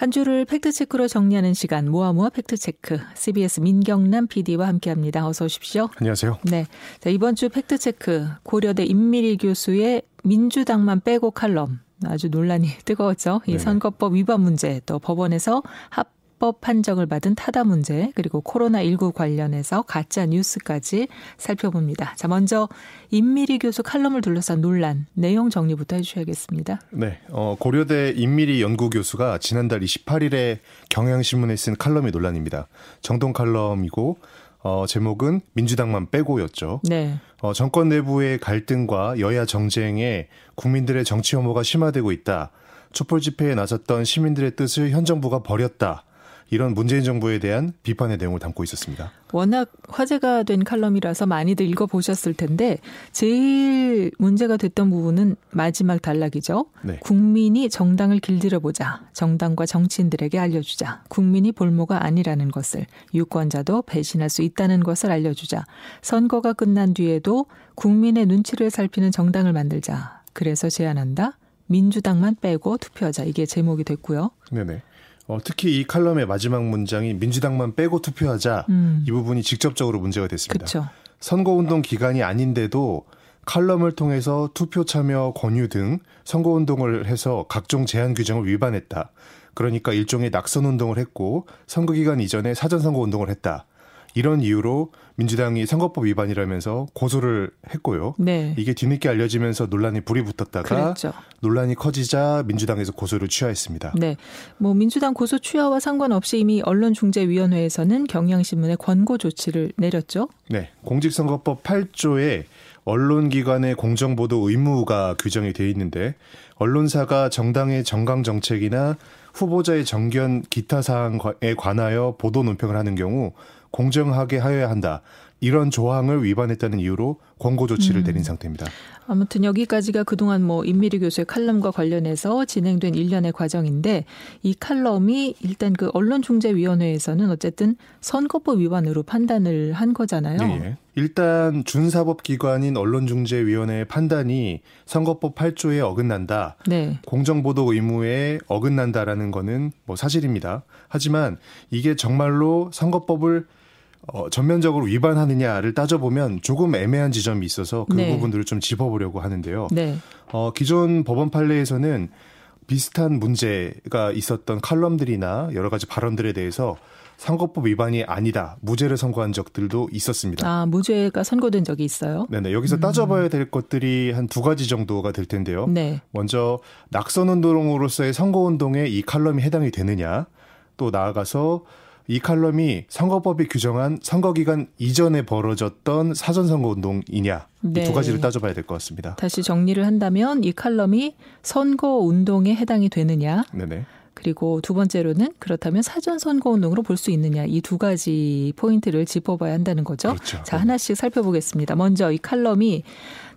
한 주를 팩트체크로 정리하는 시간 모아모아 팩트체크 CBS 민경남 PD와 함께합니다. 어서 오십시오. 안녕하세요. 네, 자, 이번 주 팩트체크 고려대 임미리 교수의 민주당만 빼고 칼럼 아주 논란이 뜨거웠죠. 이 선거법 위반 문제 또 법원에서 합 합법 판정을 받은 타다 문제 그리고 코로나19 관련해서 가짜 뉴스까지 살펴봅니다. 자, 먼저 임미리 교수 칼럼을 둘러싼 논란 내용 정리부터 해주셔야겠습니다. 네, 어, 고려대 임미리 연구 교수가 지난달 28일에 경향신문에 쓴 칼럼이 논란입니다. 정동 칼럼이고 어, 제목은 민주당만 빼고였죠. 네. 어, 정권 내부의 갈등과 여야 정쟁에 국민들의 정치 혐오가 심화되고 있다. 촛불 집회에 나섰던 시민들의 뜻을 현 정부가 버렸다. 이런 문재인 정부에 대한 비판의 내용을 담고 있었습니다. 워낙 화제가 된 칼럼이라서 많이들 읽어보셨을 텐데 제일 문제가 됐던 부분은 마지막 단락이죠. 네. 국민이 정당을 길들여보자. 정당과 정치인들에게 알려주자. 국민이 볼모가 아니라는 것을 유권자도 배신할 수 있다는 것을 알려주자. 선거가 끝난 뒤에도 국민의 눈치를 살피는 정당을 만들자. 그래서 제안한다. 민주당만 빼고 투표하자. 이게 제목이 됐고요. 네네. 어, 특히 이 칼럼의 마지막 문장이 민주당만 빼고 투표하자 음. 이 부분이 직접적으로 문제가 됐습니다. 그쵸. 선거운동 기간이 아닌데도 칼럼을 통해서 투표 참여 권유 등 선거운동을 해서 각종 제한 규정을 위반했다. 그러니까 일종의 낙선 운동을 했고 선거 기간 이전에 사전 선거 운동을 했다. 이런 이유로 민주당이 선거법 위반이라면서 고소를 했고요. 네. 이게 뒤늦게 알려지면서 논란이 불이 붙었다가 그랬죠. 논란이 커지자 민주당에서 고소를 취하했습니다. 네. 뭐 민주당 고소 취하와 상관없이 이미 언론중재위원회에서는 경향신문에 권고 조치를 내렸죠. 네. 공직선거법 8조에 언론기관의 공정보도 의무가 규정이 되어 있는데 언론사가 정당의 정강 정책이나 후보자의 정견 기타 사항에 관하여 보도 논평을 하는 경우 공정하게 하여야 한다. 이런 조항을 위반했다는 이유로 권고 조치를 음. 내린 상태입니다. 아무튼 여기까지가 그동안 뭐 임미리 교수의 칼럼과 관련해서 진행된 일련의 과정인데 이 칼럼이 일단 그 언론중재위원회에서는 어쨌든 선거법 위반으로 판단을 한 거잖아요. 네. 일단 준사법기관인 언론중재위원회의 판단이 선거법 8조에 어긋난다. 네. 공정보도 의무에 어긋난다라는 거는 뭐 사실입니다. 하지만 이게 정말로 선거법을 어, 전면적으로 위반하느냐를 따져보면 조금 애매한 지점이 있어서 그 네. 부분들을 좀 짚어보려고 하는데요. 네. 어, 기존 법원 판례에서는 비슷한 문제가 있었던 칼럼들이나 여러 가지 발언들에 대해서 선거법 위반이 아니다. 무죄를 선고한 적들도 있었습니다. 아, 무죄가 선고된 적이 있어요? 네네. 여기서 음. 따져봐야 될 것들이 한 두 가지 정도가 될 텐데요. 네. 먼저 낙선 운동으로서의 선거 운동에 이 칼럼이 해당이 되느냐. 또 나아가서 이 칼럼이 선거법이 규정한 선거기간 이전에 벌어졌던 사전선거 운동이냐 네. 이두 가지를 따져봐야 될 것 같습니다. 다시 정리를 한다면 이 칼럼이 선거 운동에 해당이 되느냐, 네네. 그리고 두 번째로는 그렇다면 사전 선거 운동으로 볼 수 있느냐 이 두 가지 포인트를 짚어봐야 한다는 거죠. 그렇죠. 자 하나씩 살펴보겠습니다. 먼저 이 칼럼이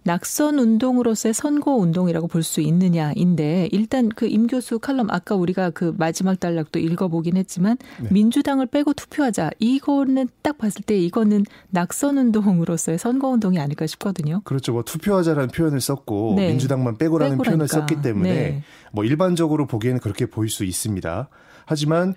낙선 운동으로서의 선거 운동이라고 볼 수 있느냐인데 일단 그 임 교수 칼럼 아까 우리가 그 마지막 단락도 읽어보긴 했지만 네. 민주당을 빼고 투표하자 이거는 딱 봤을 때 이거는 낙선 운동으로서의 선거 운동이 아닐까 싶거든요. 그렇죠. 뭐 투표하자라는 표현을 썼고 네. 민주당만 빼고라는 빼고라니까. 표현을 썼기 때문에 네. 뭐 일반적으로 보기에는 그렇게 보일 수 있습니다. 하지만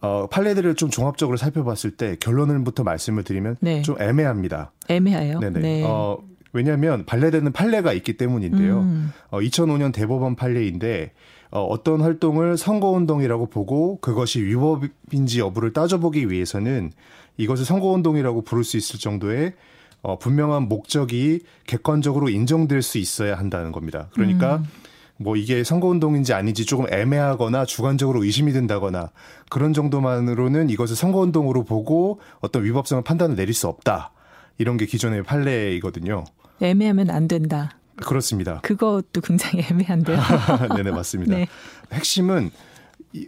어, 판례들을 좀 종합적으로 살펴봤을 때 결론을부터 말씀을 드리면 네. 좀 애매합니다. 애매해요. 네네. 네. 어, 왜냐하면 반례되는 판례가 있기 때문인데요. 음. 어, 2005년 대법원 판례인데 어, 어떤 활동을 선거운동이라고 보고 그것이 위법인지 여부를 따져보기 위해서는 이것을 선거운동이라고 부를 수 있을 정도의 어, 분명한 목적이 객관적으로 인정될 수 있어야 한다는 겁니다. 그러니까 음. 뭐 이게 선거운동인지 아닌지 조금 애매하거나 주관적으로 의심이 든다거나 그런 정도만으로는 이것을 선거운동으로 보고 어떤 위법성을 판단을 내릴 수 없다. 이런 게 기존의 판례이거든요. 애매하면 안 된다. 그렇습니다. 그것도 굉장히 애매한데요. 네네 맞습니다. 네. 핵심은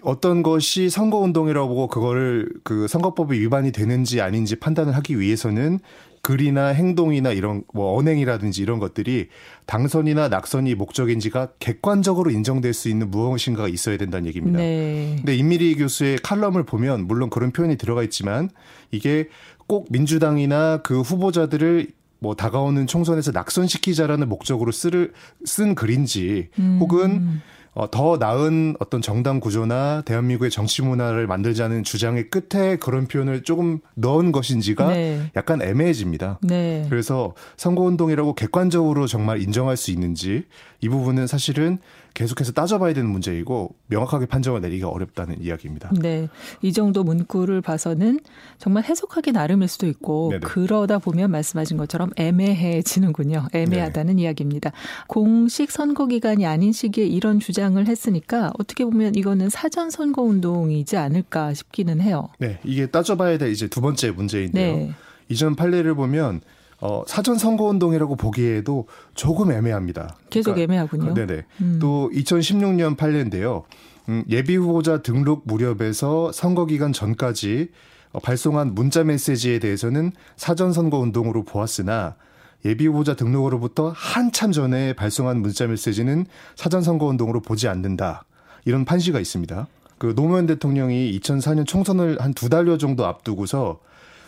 어떤 것이 선거 운동이라고 보고 그거를 그 선거법이 위반이 되는지 아닌지 판단을 하기 위해서는 글이나 행동이나 이런 뭐 언행이라든지 이런 것들이 당선이나 낙선이 목적인지가 객관적으로 인정될 수 있는 무엇인가가 있어야 된다는 얘기입니다. 네. 근데 임미리 교수의 칼럼을 보면 물론 그런 표현이 들어가 있지만 이게 꼭 민주당이나 그 후보자들을 뭐 다가오는 총선에서 낙선시키자라는 목적으로 쓰를 쓴 글인지 음. 혹은 어, 더 나은 어떤 정당 구조나 대한민국의 정치 문화를 만들자는 주장의 끝에 그런 표현을 조금 넣은 것인지가 네. 약간 애매해집니다. 네. 그래서 선거운동이라고 객관적으로 정말 인정할 수 있는지 이 부분은 사실은 계속해서 따져봐야 되는 문제이고 명확하게 판정을 내리기가 어렵다는 이야기입니다. 네. 이 정도 문구를 봐서는 정말 해석하기 나름일 수도 있고 네네. 그러다 보면 말씀하신 것처럼 애매해지는군요. 애매하다는 네. 이야기입니다. 공식 선거 기간이 아닌 시기에 이런 주장을 했으니까 어떻게 보면 이거는 사전 선거 운동이지 않을까 싶기는 해요. 네. 이게 따져봐야 될 이제 두 번째 문제인데요. 네. 이전 판례를 보면 어, 사전 선거 운동이라고 보기에도 조금 애매합니다. 계속 그러니까, 애매하군요. 네네. 음. 또 2016년 판례인데요. 음, 예비 후보자 등록 무렵에서 선거 기간 전까지 어, 발송한 문자 메시지에 대해서는 사전 선거 운동으로 보았으나 예비 후보자 등록으로부터 한참 전에 발송한 문자 메시지는 사전 선거 운동으로 보지 않는다. 이런 판시가 있습니다. 그 노무현 대통령이 2004년 총선을 한 두 달여 정도 앞두고서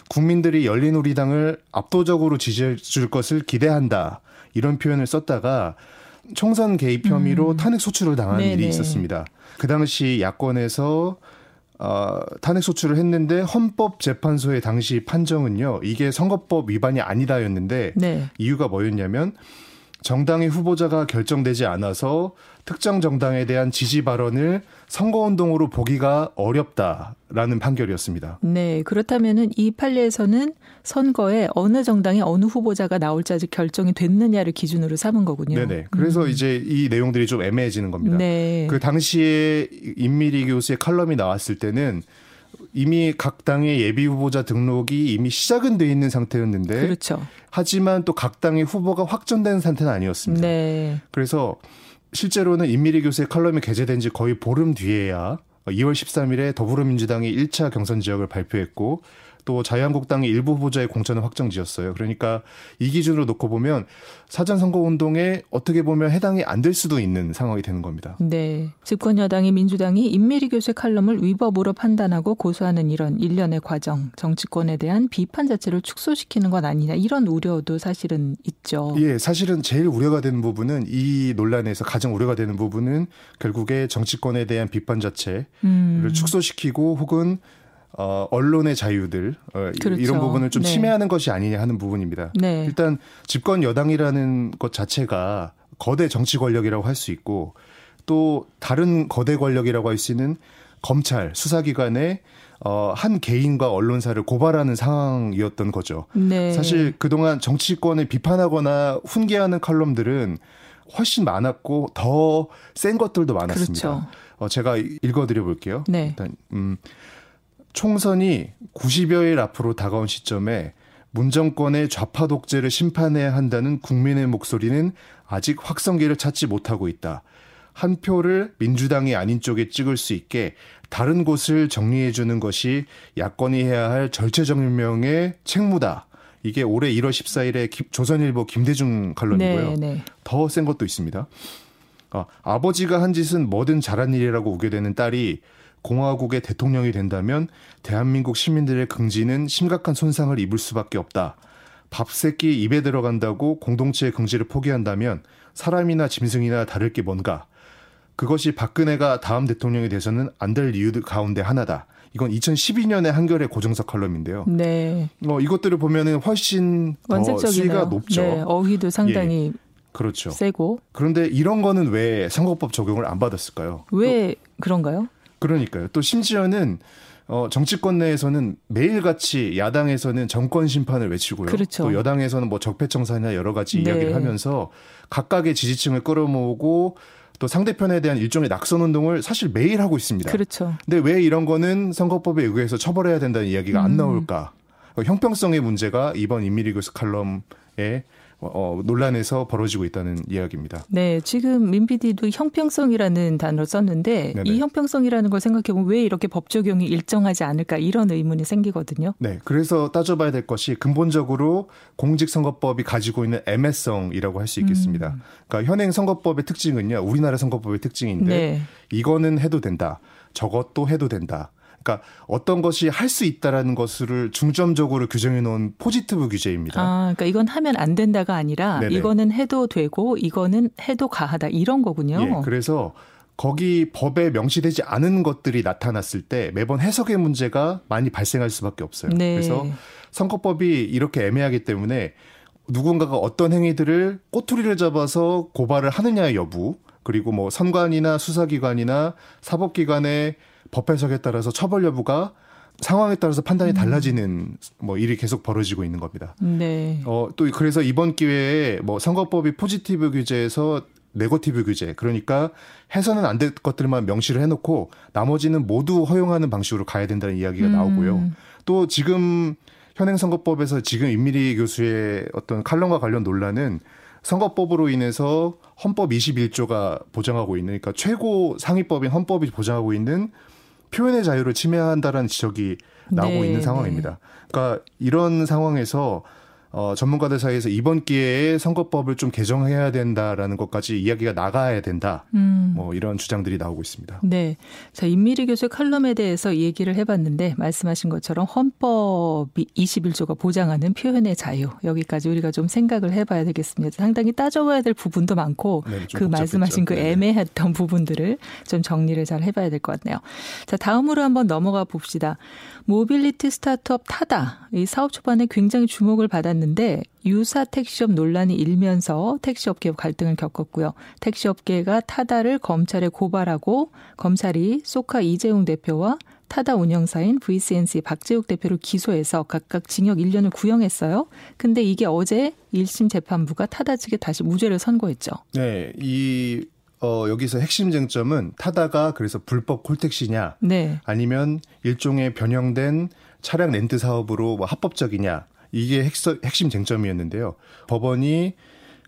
국민들이 열린우리당을 압도적으로 지지해 줄 것을 기대한다. 이런 표현을 썼다가 총선 개입 혐의로 음. 탄핵 소추를 당한 네네. 일이 있었습니다. 그 당시 야권에서 어, 탄핵 소추를 했는데 헌법재판소의 당시 판정은요. 이게 선거법 위반이 아니다였는데 네. 이유가 뭐였냐면 정당의 후보자가 결정되지 않아서 특정 정당에 대한 지지 발언을 선거운동으로 보기가 어렵다라는 판결이었습니다. 네. 그렇다면은 이 판례에서는 선거에 어느 정당이 어느 후보자가 나올지 아직 결정이 됐느냐를 기준으로 삼은 거군요. 네네. 그래서 음. 이제 이 내용들이 좀 애매해지는 겁니다. 네. 그 당시에 임미리 교수의 칼럼이 나왔을 때는 이미 각 당의 예비 후보자 등록이 이미 시작은 돼 있는 상태였는데 그렇죠. 하지만 또 각 당의 후보가 확정된 상태는 아니었습니다. 네. 그래서 실제로는 임미리 교수의 칼럼이 게재된 지 거의 보름 뒤에야 2월 13일에 더불어민주당이 1차 경선 지역을 발표했고 또 자유한국당이 일부 후보자의 공천을 확정지었어요. 그러니까 이 기준으로 놓고 보면 사전 선거 운동에 어떻게 보면 해당이 안 될 수도 있는 상황이 되는 겁니다. 네. 집권 여당이 민주당이 임미리 교수의 칼럼을 위법으로 판단하고 고소하는 이런 일련의 과정, 정치권에 대한 비판 자체를 축소시키는 것 아니냐 이런 우려도 사실은 있죠. 예, 사실은 제일 우려가 되는 부분은 이 논란에서 가장 우려가 되는 부분은 결국에 정치권에 대한 비판 자체를 음. 축소시키고 혹은 어, 언론의 자유들 어, 그렇죠. 이런 부분을 좀 네. 침해하는 것이 아니냐 하는 부분입니다. 네. 일단 집권 여당이라는 것 자체가 거대 정치 권력이라고 할 수 있고 또 다른 거대 권력이라고 할 수 있는 검찰 수사기관의 어, 한 개인과 언론사를 고발하는 상황이었던 거죠. 네. 사실 그동안 정치권을 비판하거나 훈계하는 칼럼들은 훨씬 많았고 더 센 것들도 많았습니다. 그렇죠. 어, 제가 읽어드려 볼게요. 네. 일단 음, 총선이 90여일 앞으로 다가온 시점에 문정권의 좌파 독재를 심판해야 한다는 국민의 목소리는 아직 확성기를 찾지 못하고 있다. 한 표를 민주당이 아닌 쪽에 찍을 수 있게 다른 곳을 정리해 주는 것이 야권이 해야 할 절체정명의 책무다. 이게 올해 1월 14일에 조선일보 김대중 칼럼이고요. 네, 네. 더센 것도 있습니다. 아, 아버지가 한 짓은 뭐든 잘한 일이라고 우겨대는 딸이 공화국의 대통령이 된다면 대한민국 시민들의 긍지는 심각한 손상을 입을 수밖에 없다. 밥새끼 입에 들어간다고 공동체의 긍지를 포기한다면 사람이나 짐승이나 다를 게 뭔가. 그것이 박근혜가 다음 대통령이 돼서는 안 될 이유 가운데 하나다. 이건 2012년에 한겨레 고정석 칼럼인데요. 네. 어, 이것들을 보면은 훨씬 더 수위가 높죠. 네, 어휘도 상당히 예. 그렇죠. 세고. 그런데 이런 거는 왜 선거법 적용을 안 받았을까요? 왜 그런가요? 그러니까요. 또 심지어는 어, 정치권 내에서는 매일같이 야당에서는 정권 심판을 외치고요. 그렇죠. 또 여당에서는 뭐 적폐청산이나 여러 가지 네. 이야기를 하면서 각각의 지지층을 끌어모으고 또 상대편에 대한 일종의 낙선 운동을 사실 매일 하고 있습니다. 그렇죠. 근데 왜 이런 거는 선거법에 의해서 처벌해야 된다는 이야기가 음. 안 나올까? 형평성의 문제가 이번 인미리그스 칼럼에 어, 논란에서 벌어지고 있다는 이야기입니다. 네, 지금 민 PD도 형평성이라는 단어를 썼는데 네네. 이 형평성이라는 걸 생각해 보면 왜 이렇게 법 적용이 일정하지 않을까 이런 의문이 생기거든요. 네, 그래서 따져봐야 될 것이 근본적으로 공직선거법이 가지고 있는 애매성이라고 할 수 있겠습니다. 음. 그러니까 현행 선거법의 특징은요, 우리나라 선거법의 특징인데 네. 이거는 해도 된다, 저것도 해도 된다. 그러니까 어떤 것이 할 수 있다라는 것을 중점적으로 규정해 놓은 포지티브 규제입니다. 아, 그러니까 이건 하면 안 된다가 아니라 네네. 이거는 해도 되고 이거는 해도 가하다 이런 거군요. 예, 그래서 거기 법에 명시되지 않은 것들이 나타났을 때 매번 해석의 문제가 많이 발생할 수밖에 없어요. 네. 그래서 선거법이 이렇게 애매하기 때문에 누군가가 어떤 행위들을 꼬투리를 잡아서 고발을 하느냐의 여부, 그리고 뭐 선관이나 수사기관이나 사법기관의 법 해석에 따라서 처벌 여부가 상황에 따라서 판단이 음. 달라지는 뭐 일이 계속 벌어지고 있는 겁니다. 네. 어, 또 그래서 이번 기회에 뭐 선거법이 포지티브 규제에서 네거티브 규제 그러니까 해서는 안 될 것들만 명시를 해놓고 나머지는 모두 허용하는 방식으로 가야 된다는 이야기가 음. 나오고요. 또 지금 현행 선거법에서 지금 임미리 교수의 어떤 칼럼과 관련 논란은 선거법으로 인해서 헌법 21조가 보장하고 있는 그러니까 최고 상위법인 헌법이 보장하고 있는 표현의 자유를 침해한다라는 지적이 나오고 네, 있는 상황입니다. 네. 그러니까 이런 상황에서 어, 전문가들 사이에서 이번 기회에 선거법을 좀 개정해야 된다라는 것까지 이야기가 나가야 된다. 음. 뭐 이런 주장들이 나오고 있습니다. 네. 자, 임미리 교수의 칼럼에 대해서 얘기를 해봤는데 말씀하신 것처럼 헌법 21조가 보장하는 표현의 자유 여기까지 우리가 좀 생각을 해봐야 되겠습니다. 상당히 따져봐야 될 부분도 많고 네, 그 복잡했죠. 말씀하신 그 네. 애매했던 부분들을 좀 정리를 잘 해봐야 될 것 같네요. 자, 다음으로 한번 넘어가 봅시다. 모빌리티 스타트업 타다 이 사업 초반에 굉장히 주목을 받았는데 유사 택시업 논란이 일면서 택시업계 갈등을 겪었고요. 택시업계가 타다를 검찰에 고발하고 검찰이 소카 이재용 대표와 타다 운영사인 VCNC 박재욱 대표를 기소해서 각각 징역 1년을 구형했어요. 근데 이게 어제 1심 재판부가 타다 측에 다시 무죄를 선고했죠. 네, 이 어, 여기서 핵심 쟁점은 타다가 그래서 불법 콜택시냐, 네. 아니면 일종의 변형된 차량 렌트 사업으로 뭐 합법적이냐, 이게 핵심 쟁점이었는데요. 법원이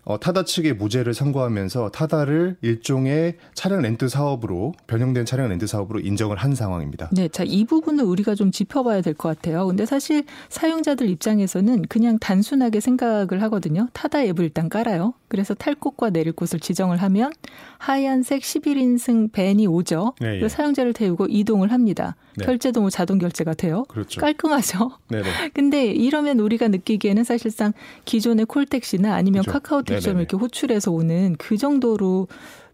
어, 타다 측의 무죄를 선고하면서 타다를 일종의 차량 렌트 사업으로 변형된 차량 렌트 사업으로 인정을 한 상황입니다. 네, 자 이 부분을 우리가 좀 짚어봐야 될 것 같아요. 근데 사실 사용자들 입장에서는 그냥 단순하게 생각을 하거든요. 타다 앱을 일단 깔아요. 그래서 탈 곳과 내릴 곳을 지정을 하면 하얀색 11인승 밴이 오죠. 네, 예. 사용자를 태우고 이동을 합니다. 네. 결제도 뭐 자동 결제가 돼요. 그렇죠. 깔끔하죠. 네네. 근데 이러면 우리가 느끼기에는 사실상 기존의 콜택시나 아니면 그렇죠. 카카오택시처럼 이렇게 호출해서 오는 그 정도로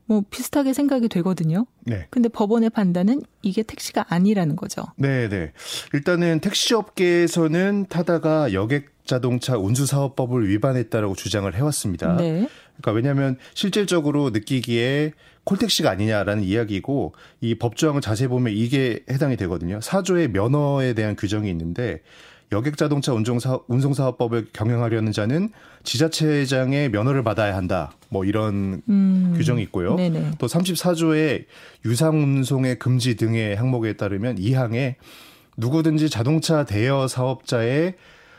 뭐 비슷하게 생각이 되거든요. 네. 근데 법원의 판단은 이게 택시가 아니라는 거죠. 네, 네. 일단은 택시 업계에서는 타다가 여객 자동차 운수사업법을 위반했다라고 주장을 해왔습니다. 네. 그러니까 왜냐하면 실질적으로 느끼기에 콜택시가 아니냐라는 이야기고 이 법조항을 자세히 보면 이게 해당이 되거든요. 사조의 면허에 대한 규정이 있는데 여객자동차 운송사, 운송사업법을 경영하려는 자는 지자체장의 면허를 받아야 한다. 뭐 이런 음, 규정이 있고요. 네네. 또 34조의 유상운송의 금지 등의 항목에 따르면 이 항에 누구든지 자동차 대여 사업자의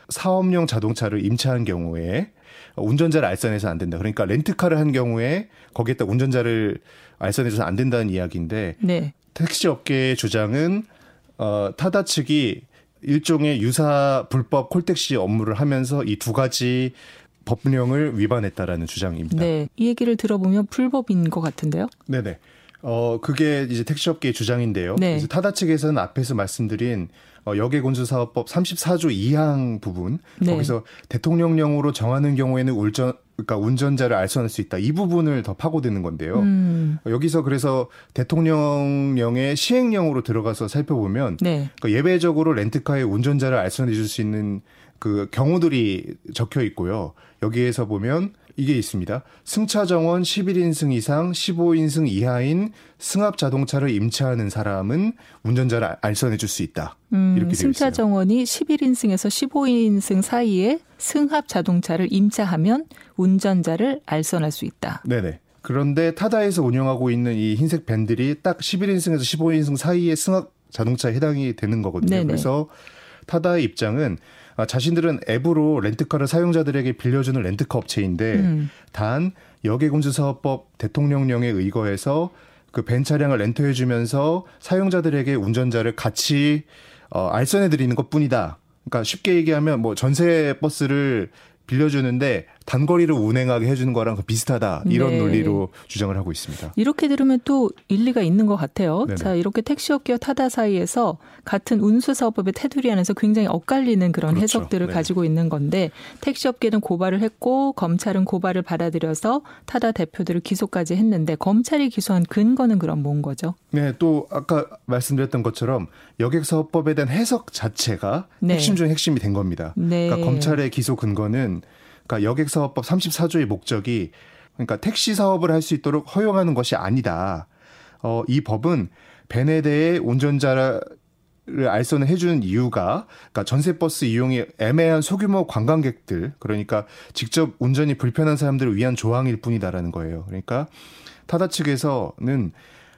사업용 자동차를 임차한 경우에 운전자를 알선해서 안 된다. 그러니까 렌트카를 한 경우에 거기에다 운전자를 알선해서는 안 된다는 이야기인데 네. 택시 업계의 주장은 어, 타다 측이 일종의 유사 불법 콜택시 업무를 하면서 이 두 가지 법령을 위반했다라는 주장입니다. 네. 이 얘기를 들어보면 불법인 것 같은데요? 네네. 어, 그게 이제 택시업계의 주장인데요. 네. 타다 측에서는 앞에서 말씀드린 어, 여객운수사업법 34조 2항 부분 네. 거기서 대통령령으로 정하는 경우에는 울전 그러니까 운전자를 알선할 수 있다. 이 부분을 더 파고드는 건데요. 음. 여기서 그래서 대통령령의 시행령으로 들어가서 살펴보면 네. 그러니까 예외적으로 렌트카의 운전자를 알선해 줄 수 있는 그 경우들이 적혀 있고요. 여기에서 보면 이게 있습니다. 승차 정원 11인승 이상 15인승 이하인 승합 자동차를 임차하는 사람은 운전자를 알선해 줄 수 있다. 음, 이렇게 승차 정원이 11인승에서 15인승 사이에 승합 자동차를 임차하면 운전자를 알선할 수 있다. 네네. 그런데 타다에서 운영하고 있는 이 흰색 밴들이 딱 11인승에서 15인승 사이에 승합 자동차에 해당이 되는 거거든요. 네네. 그래서 타다의 입장은 아, 자신들은 앱으로 렌트카를 사용자들에게 빌려주는 렌트카 업체인데 음. 단 여객운수사업법 대통령령에 의거해서 그 벤 차량을 렌트해주면서 사용자들에게 운전자를 같이 어, 알선해 드리는 것 뿐이다. 그러니까 쉽게 얘기하면 뭐 전세 버스를 빌려주는데 단거리를 운행하게 해주는 거랑 비슷하다 이런 네. 논리로 주장을 하고 있습니다. 이렇게 들으면 또 일리가 있는 것 같아요. 네네. 자 이렇게 택시업계와 타다 사이에서 같은 운수사업법의 테두리 안에서 굉장히 엇갈리는 그런 그렇죠. 해석들을 네. 가지고 있는 건데 택시업계는 고발을 했고 검찰은 고발을 받아들여서 타다 대표들을 기소까지 했는데 검찰이 기소한 근거는 그럼 뭔 거죠? 네, 또 아까 말씀드렸던 것처럼 여객사업법에 대한 해석 자체가 네. 핵심 중 핵심이 된 겁니다. 네. 그러니까 검찰의 기소 근거는 그러니까 여객사업법 34조의 목적이 그러니까 택시 사업을 할 수 있도록 허용하는 것이 아니다. 어, 이 법은 벤에 대해 운전자를 알선을 해주는 이유가 그러니까 전세버스 이용이 애매한 소규모 관광객들 그러니까 직접 운전이 불편한 사람들을 위한 조항일 뿐이다라는 거예요. 그러니까 타다 측에서는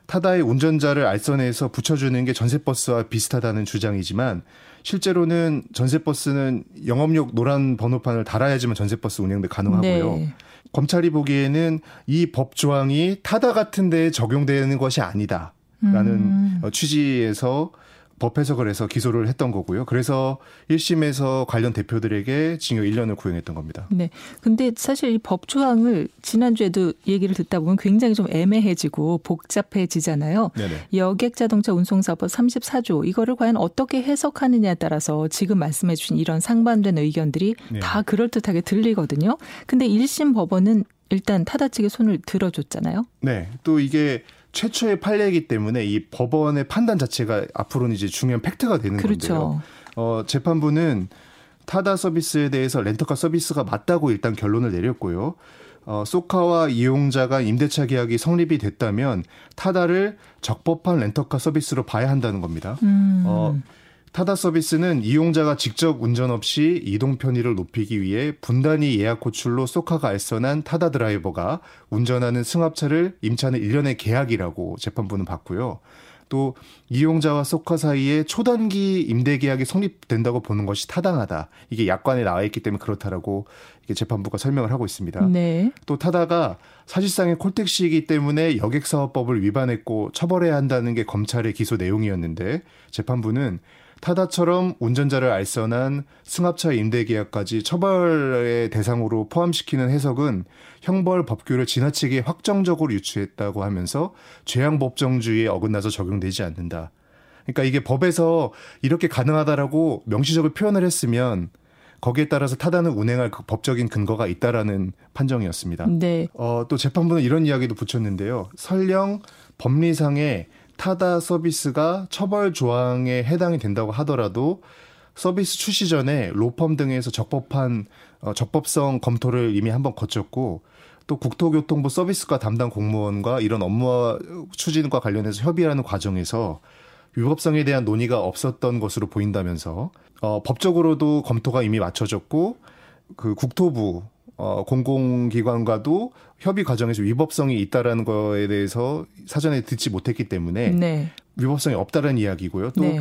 타다의 운전자를 알선해서 붙여주는 게 전세버스와 비슷하다는 주장이지만 실제로는 전세버스는 영업용 노란 번호판을 달아야지만 전세버스 운행도 가능하고요. 네. 검찰이 보기에는 이 법 조항이 타다 같은 데에 적용되는 것이 아니다 라는 음. 취지에서 법 해석을 해서 기소를 했던 거고요. 그래서 1심에서 관련 대표들에게 징역 1년을 구형했던 겁니다. 네. 근데 사실 이 법 조항을 지난주에도 얘기를 듣다 보면 굉장히 좀 애매해지고 복잡해지잖아요. 네네. 여객 자동차 운송사법 34조 이거를 과연 어떻게 해석하느냐에 따라서 지금 말씀해 주신 이런 상반된 의견들이 네. 다 그럴듯하게 들리거든요. 근데 1심 법원은 일단 타다 측의 손을 들어줬잖아요. 네. 또 이게 최초의 판례이기 때문에 이 법원의 판단 자체가 앞으로는 이제 중요한 팩트가 되는 그렇죠. 건데요. 어, 재판부는 타다 서비스에 대해서 렌터카 서비스가 맞다고 일단 결론을 내렸고요. 어, 소카와 이용자가 임대차 계약이 성립이 됐다면 타다를 적법한 렌터카 서비스로 봐야 한다는 겁니다. 음. 어, 타다 서비스는 이용자가 직접 운전 없이 이동 편의를 높이기 위해 분단위 예약 호출로 소카가 알선한 타다 드라이버가 운전하는 승합차를 임차는 1년의 계약이라고 재판부는 봤고요. 또 이용자와 소카 사이에 초단기 임대 계약이 성립된다고 보는 것이 타당하다. 이게 약관에 나와 있기 때문에 그렇다라고 이게 재판부가 설명을 하고 있습니다. 네. 또 타다가 사실상의 콜택시이기 때문에 여객사업법을 위반했고 처벌해야 한다는 게 검찰의 기소 내용이었는데 재판부는 타다처럼 운전자를 알선한 승합차 임대 계약까지 처벌의 대상으로 포함시키는 해석은 형벌 법규를 지나치게 확정적으로 유추했다고 하면서 죄양 법정주의에 어긋나서 적용되지 않는다. 그러니까 이게 법에서 이렇게 가능하다라고 명시적으로 표현을 했으면 거기에 따라서 타다는 운행할 그 법적인 근거가 있다라는 판정이었습니다. 네. 어, 또 재판부는 이런 이야기도 붙였는데요. 설령 법리상의 타다 서비스가 처벌 조항에 해당이 된다고 하더라도 서비스 출시 전에 로펌 등에서 적법한 어, 적법성 검토를 이미 한번 거쳤고 또 국토교통부 서비스과 담당 공무원과 이런 업무 추진과 관련해서 협의하는 과정에서 위법성에 대한 논의가 없었던 것으로 보인다면서 어, 법적으로도 검토가 이미 마쳐졌고 그 국토부 어, 공공기관과도 협의 과정에서 위법성이 있다라는 거에 대해서 사전에 듣지 못했기 때문에 네. 위법성이 없다라는 이야기고요. 또 네.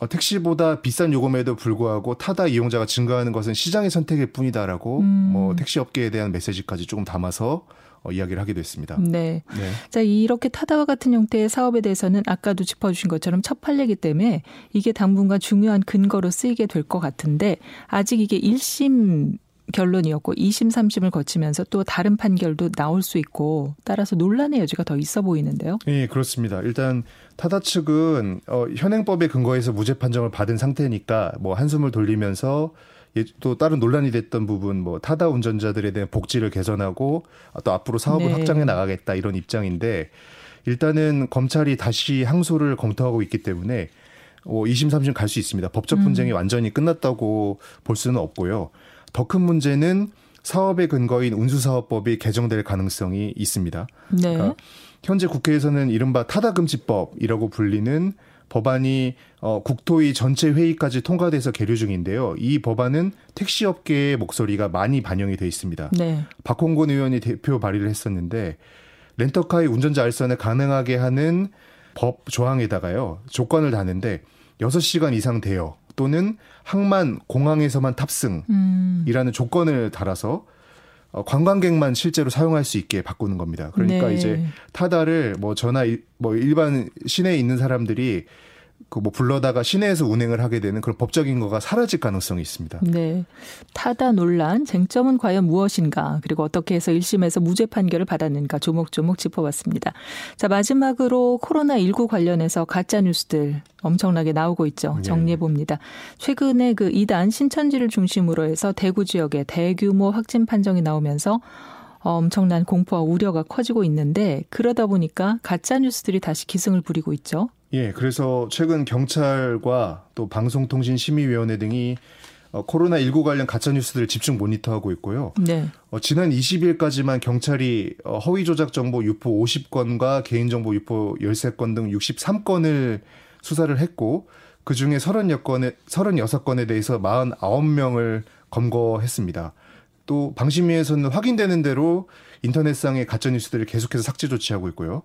어, 택시보다 비싼 요금에도 불구하고 타다 이용자가 증가하는 것은 시장의 선택일 뿐이다라고 음. 뭐 택시 업계에 대한 메시지까지 조금 담아서 어, 이야기를 하기도 했습니다. 네. 네. 자, 이렇게 타다와 같은 형태의 사업에 대해서는 아까도 짚어주신 것처럼 첫 판례이기 때문에 이게 당분간 중요한 근거로 쓰이게 될 것 같은데 아직 이게 1심 결론이었고 2심 3심을 거치면서 또 다른 판결도 나올 수 있고 따라서 논란의 여지가 더 있어 보이는데요. 네, 그렇습니다. 일단 타다 측은 어, 현행법에 근거해서 무죄 판정을 받은 상태니까 뭐 한숨을 돌리면서 또 다른 논란이 됐던 부분 뭐 타다 운전자들에 대한 복지를 개선하고 또 앞으로 사업을 네. 확장해 나가겠다 이런 입장인데 일단은 검찰이 다시 항소를 검토하고 있기 때문에 어, 2심 3심 갈 수 있습니다. 법적 분쟁이 음. 완전히 끝났다고 볼 수는 없고요. 더 큰 문제는 사업의 근거인 운수사업법이 개정될 가능성이 있습니다. 네. 그러니까 현재 국회에서는 이른바 타다금지법이라고 불리는 법안이 어, 국토위 전체 회의까지 통과돼서 계류 중인데요. 이 법안은 택시업계의 목소리가 많이 반영이 돼 있습니다. 네. 박홍곤 의원이 대표 발의를 했었는데 렌터카의 운전자 알선을 가능하게 하는 법 조항에다가요. 조건을 다는데 6시간 이상 대여 또는 항만 공항에서만 탑승이라는 음. 조건을 달아서 어, 관광객만 실제로 사용할 수 있게 바꾸는 겁니다. 그러니까 네. 이제 타다를 뭐 전화 뭐 일반 시내에 있는 사람들이 그뭐 불러다가 시내에서 운행을 하게 되는 그런 법적인 거가 사라질 가능성이 있습니다. 네. 타다 논란 쟁점은 과연 무엇인가 그리고 어떻게 해서 1심에서 무죄 판결을 받았는가 조목조목 짚어봤습니다. 자 마지막으로 코로나19 관련해서 가짜 뉴스들 엄청나게 나오고 있죠. 네. 정리해 봅니다. 최근에 그 이단 신천지를 중심으로 해서 대구 지역에 대규모 확진 판정이 나오면서 어, 엄청난 공포와 우려가 커지고 있는데 그러다 보니까 가짜 뉴스들이 다시 기승을 부리고 있죠. 예, 그래서 최근 경찰과 또 방송통신심의위원회 등이 어, 코로나19 관련 가짜뉴스들을 집중 모니터하고 있고요. 네. 어, 지난 20일까지만 경찰이 어, 허위 조작 정보 유포 50건과 개인정보 유포 13건 등 63건을 수사를 했고 그 중에 30여 건에, 36건에 대해서 49명을 검거했습니다. 또 방심위에서는 확인되는 대로 인터넷상의 가짜뉴스들을 계속해서 삭제 조치하고 있고요.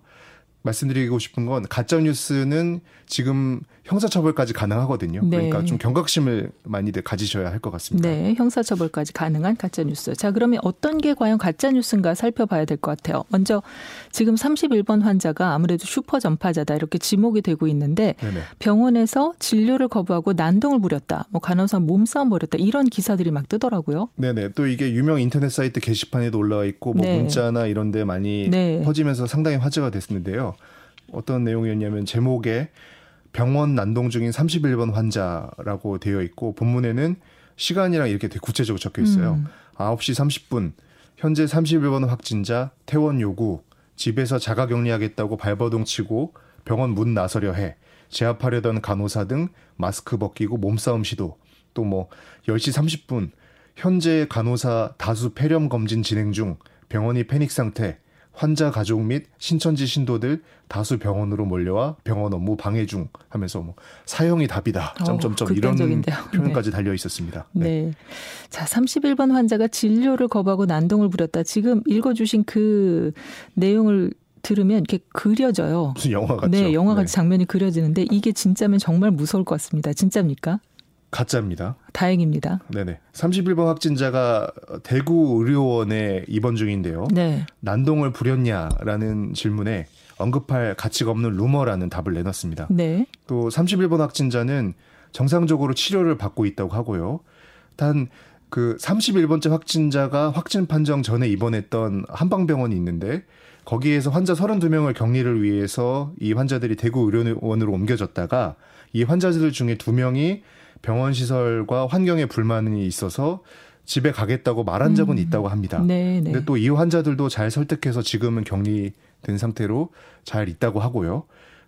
말씀드리고 싶은 건 가짜 뉴스는 지금 형사처벌까지 가능하거든요. 네. 그러니까 좀 경각심을 많이들 가지셔야 할 것 같습니다. 네, 형사처벌까지 가능한 가짜 뉴스. 자, 그러면 어떤 게 과연 가짜 뉴스인가 살펴봐야 될 것 같아요. 먼저 지금 31번 환자가 아무래도 슈퍼 전파자다 이렇게 지목이 되고 있는데 네네. 병원에서 진료를 거부하고 난동을 부렸다. 뭐 간호사 몸싸움 벌였다. 이런 기사들이 막 뜨더라고요. 네네. 또 이게 유명 인터넷 사이트 게시판에도 올라와 있고 뭐 네. 문자나 이런 데 많이 네. 퍼지면서 상당히 화제가 됐는데요. 어떤 내용이었냐면 제목에 병원 난동 중인 31번 환자라고 되어 있고 본문에는 시간이랑 이렇게 되게 구체적으로 적혀 있어요. 음. 9시 30분 현재 31번 확진자 퇴원 요구 집에서 자가 격리하겠다고 발버둥 치고 병원 문 나서려 해 제압하려던 간호사 등 마스크 벗기고 몸싸움 시도 또 뭐 10시 30분 현재 간호사 다수 폐렴 검진 진행 중 병원이 패닉 상태 환자 가족 및 신천지 신도들 다수 병원으로 몰려와 병원 업무 방해 중 하면서 뭐 사형이 답이다. 어, 점점점 이런 표현까지 네. 달려 있었습니다. 네. 네. 자, 31번 환자가 진료를 거부하고 난동을 부렸다. 지금 읽어 주신 그 내용을 들으면 이렇게 그려져요. 무슨 영화 같죠? 네, 영화 같은 네. 장면이 그려지는데 이게 진짜면 정말 무서울 것 같습니다. 진짜입니까? 가짜입니다. 다행입니다. 네네. 31번 확진자가 대구 의료원에 입원 중인데요. 네. 난동을 부렸냐라는 질문에 언급할 가치가 없는 루머라는 답을 내놨습니다. 네. 또 31번 확진자는 정상적으로 치료를 받고 있다고 하고요. 단 그 31번째 확진자가 확진 판정 전에 입원했던 한방병원이 있는데 거기에서 환자 32명을 격리를 위해서 이 환자들이 대구 의료원으로 옮겨졌다가 이 환자들 중에 2명이 병원 시설과 환경에 불만이 있어서 집에 가겠다고 말한 적은 음. 있다고 합니다. 네, 네. 근데 또 이 환자들도 잘 설득해서 지금은 격리된 상태로 잘 있다고 하고요.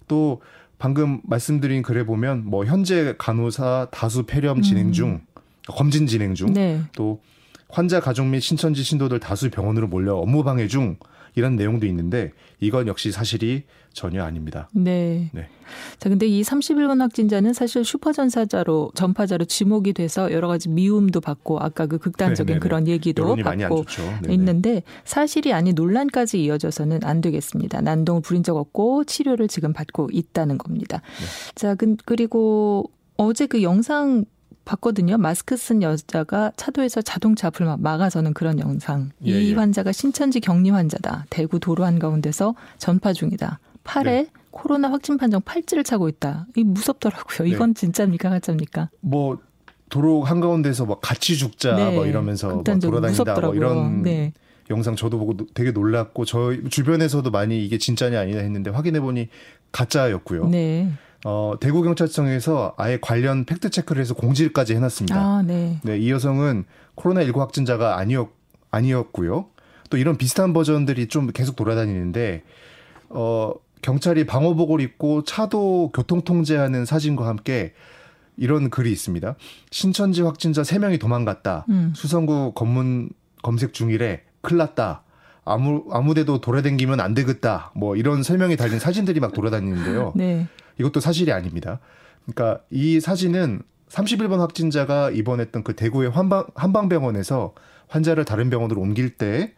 또 방금 말씀드린 글에 보면 뭐 현재 간호사 다수 폐렴 진행 중 음. 검진 진행 중 네. 또 환자 가족 및 신천지 신도들 다수 병원으로 몰려 업무 방해 중 이런 내용도 있는데 이건 역시 사실이 전혀 아닙니다. 네. 네. 자, 근데 이 31번 확진자는 사실 슈퍼전사자로 전파자로 지목이 돼서 여러 가지 미움도 받고 아까 그 극단적인 네네네. 그런 얘기도 받고 있는데 사실이 아닌 논란까지 이어져서는 안 되겠습니다. 난동을 부린 적 없고 치료를 지금 받고 있다는 겁니다. 네. 자, 그리고 어제 그 영상 봤거든요. 마스크 쓴 여자가 차도에서 자동차 앞을 막아서는 그런 영상. 예, 이 예. 환자가 신천지 격리 환자다. 대구 도로 한가운데서 전파 중이다. 팔에 네. 코로나 확진 판정 팔찌를 차고 있다. 이 무섭더라고요. 네. 이건 네. 진짜입니까 가짜입니까? 뭐 도로 한가운데서 막 같이 죽자 네. 뭐 이러면서 막 돌아다닌다 무섭더라고요. 뭐 이런 네. 영상 저도 보고 되게 놀랐고 저 주변에서도 많이 이게 진짜냐 아니냐 했는데 확인해 보니 가짜였고요. 네. 어, 대구 경찰청에서 아예 관련 팩트 체크를 해서 공지까지 해놨습니다. 아, 네. 네, 이 여성은 코로나19 확진자가 아니었 아니었고요. 또 이런 비슷한 버전들이 좀 계속 돌아다니는데 어, 경찰이 방호복을 입고 차도 교통 통제하는 사진과 함께 이런 글이 있습니다. 신천지 확진자 3명이 도망갔다. 음. 수성구 검문 검색 중이래. 큰일 났다. 아무 아무데도 돌아다니면 안 되겠다. 뭐 이런 설명이 달린 사진들이 막 돌아다니는데요. 네. 이것도 사실이 아닙니다. 그러니까 이 사진은 31번 확진자가 입원했던 그 대구의 한방, 한방병원에서 환자를 다른 병원으로 옮길 때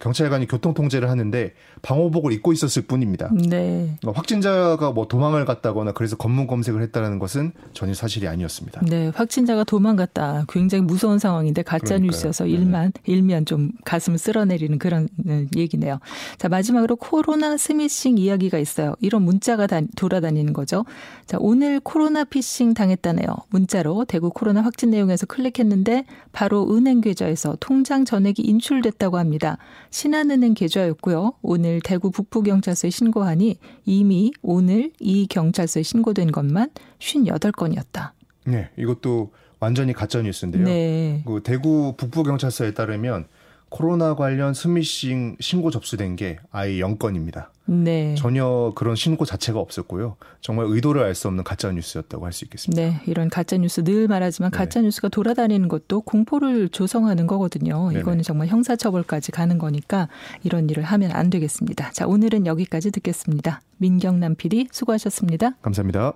경찰관이 교통 통제를 하는데 방호복을 입고 있었을 뿐입니다. 네. 그러니까 확진자가 뭐 도망을 갔다거나 그래서 검문 검색을 했다는 것은 전혀 사실이 아니었습니다. 네, 확진자가 도망갔다. 굉장히 무서운 상황인데 가짜 뉴스여서 일만 일면 좀 가슴을 쓸어내리는 그런 네, 얘기네요. 자, 마지막으로 코로나 스미싱 이야기가 있어요. 이런 문자가 다, 돌아다니는 거죠. 자, 오늘 코로나 피싱 당했다네요. 문자로 대구 코로나 확진 내용에서 클릭했는데 바로 은행 계좌에서 통장 전액이 인출됐다고 합니다. 신한은행 계좌였고요. 오늘 대구 북부경찰서에 신고하니 이미 오늘 이 경찰서에 신고된 것만 58건이었다. 네, 이것도 완전히 가짜 뉴스인데요. 네. 그 대구 북부경찰서에 따르면 코로나 관련 스미싱 신고 접수된 게 아예 0건입니다. 네. 전혀 그런 신고 자체가 없었고요. 정말 의도를 알 수 없는 가짜 뉴스였다고 할 수 있겠습니다. 네, 이런 가짜 뉴스 늘 말하지만 네. 가짜 뉴스가 돌아다니는 것도 공포를 조성하는 거거든요. 네네. 이거는 정말 형사처벌까지 가는 거니까 이런 일을 하면 안 되겠습니다. 자, 오늘은 여기까지 듣겠습니다. 민경남 PD 수고하셨습니다. 감사합니다.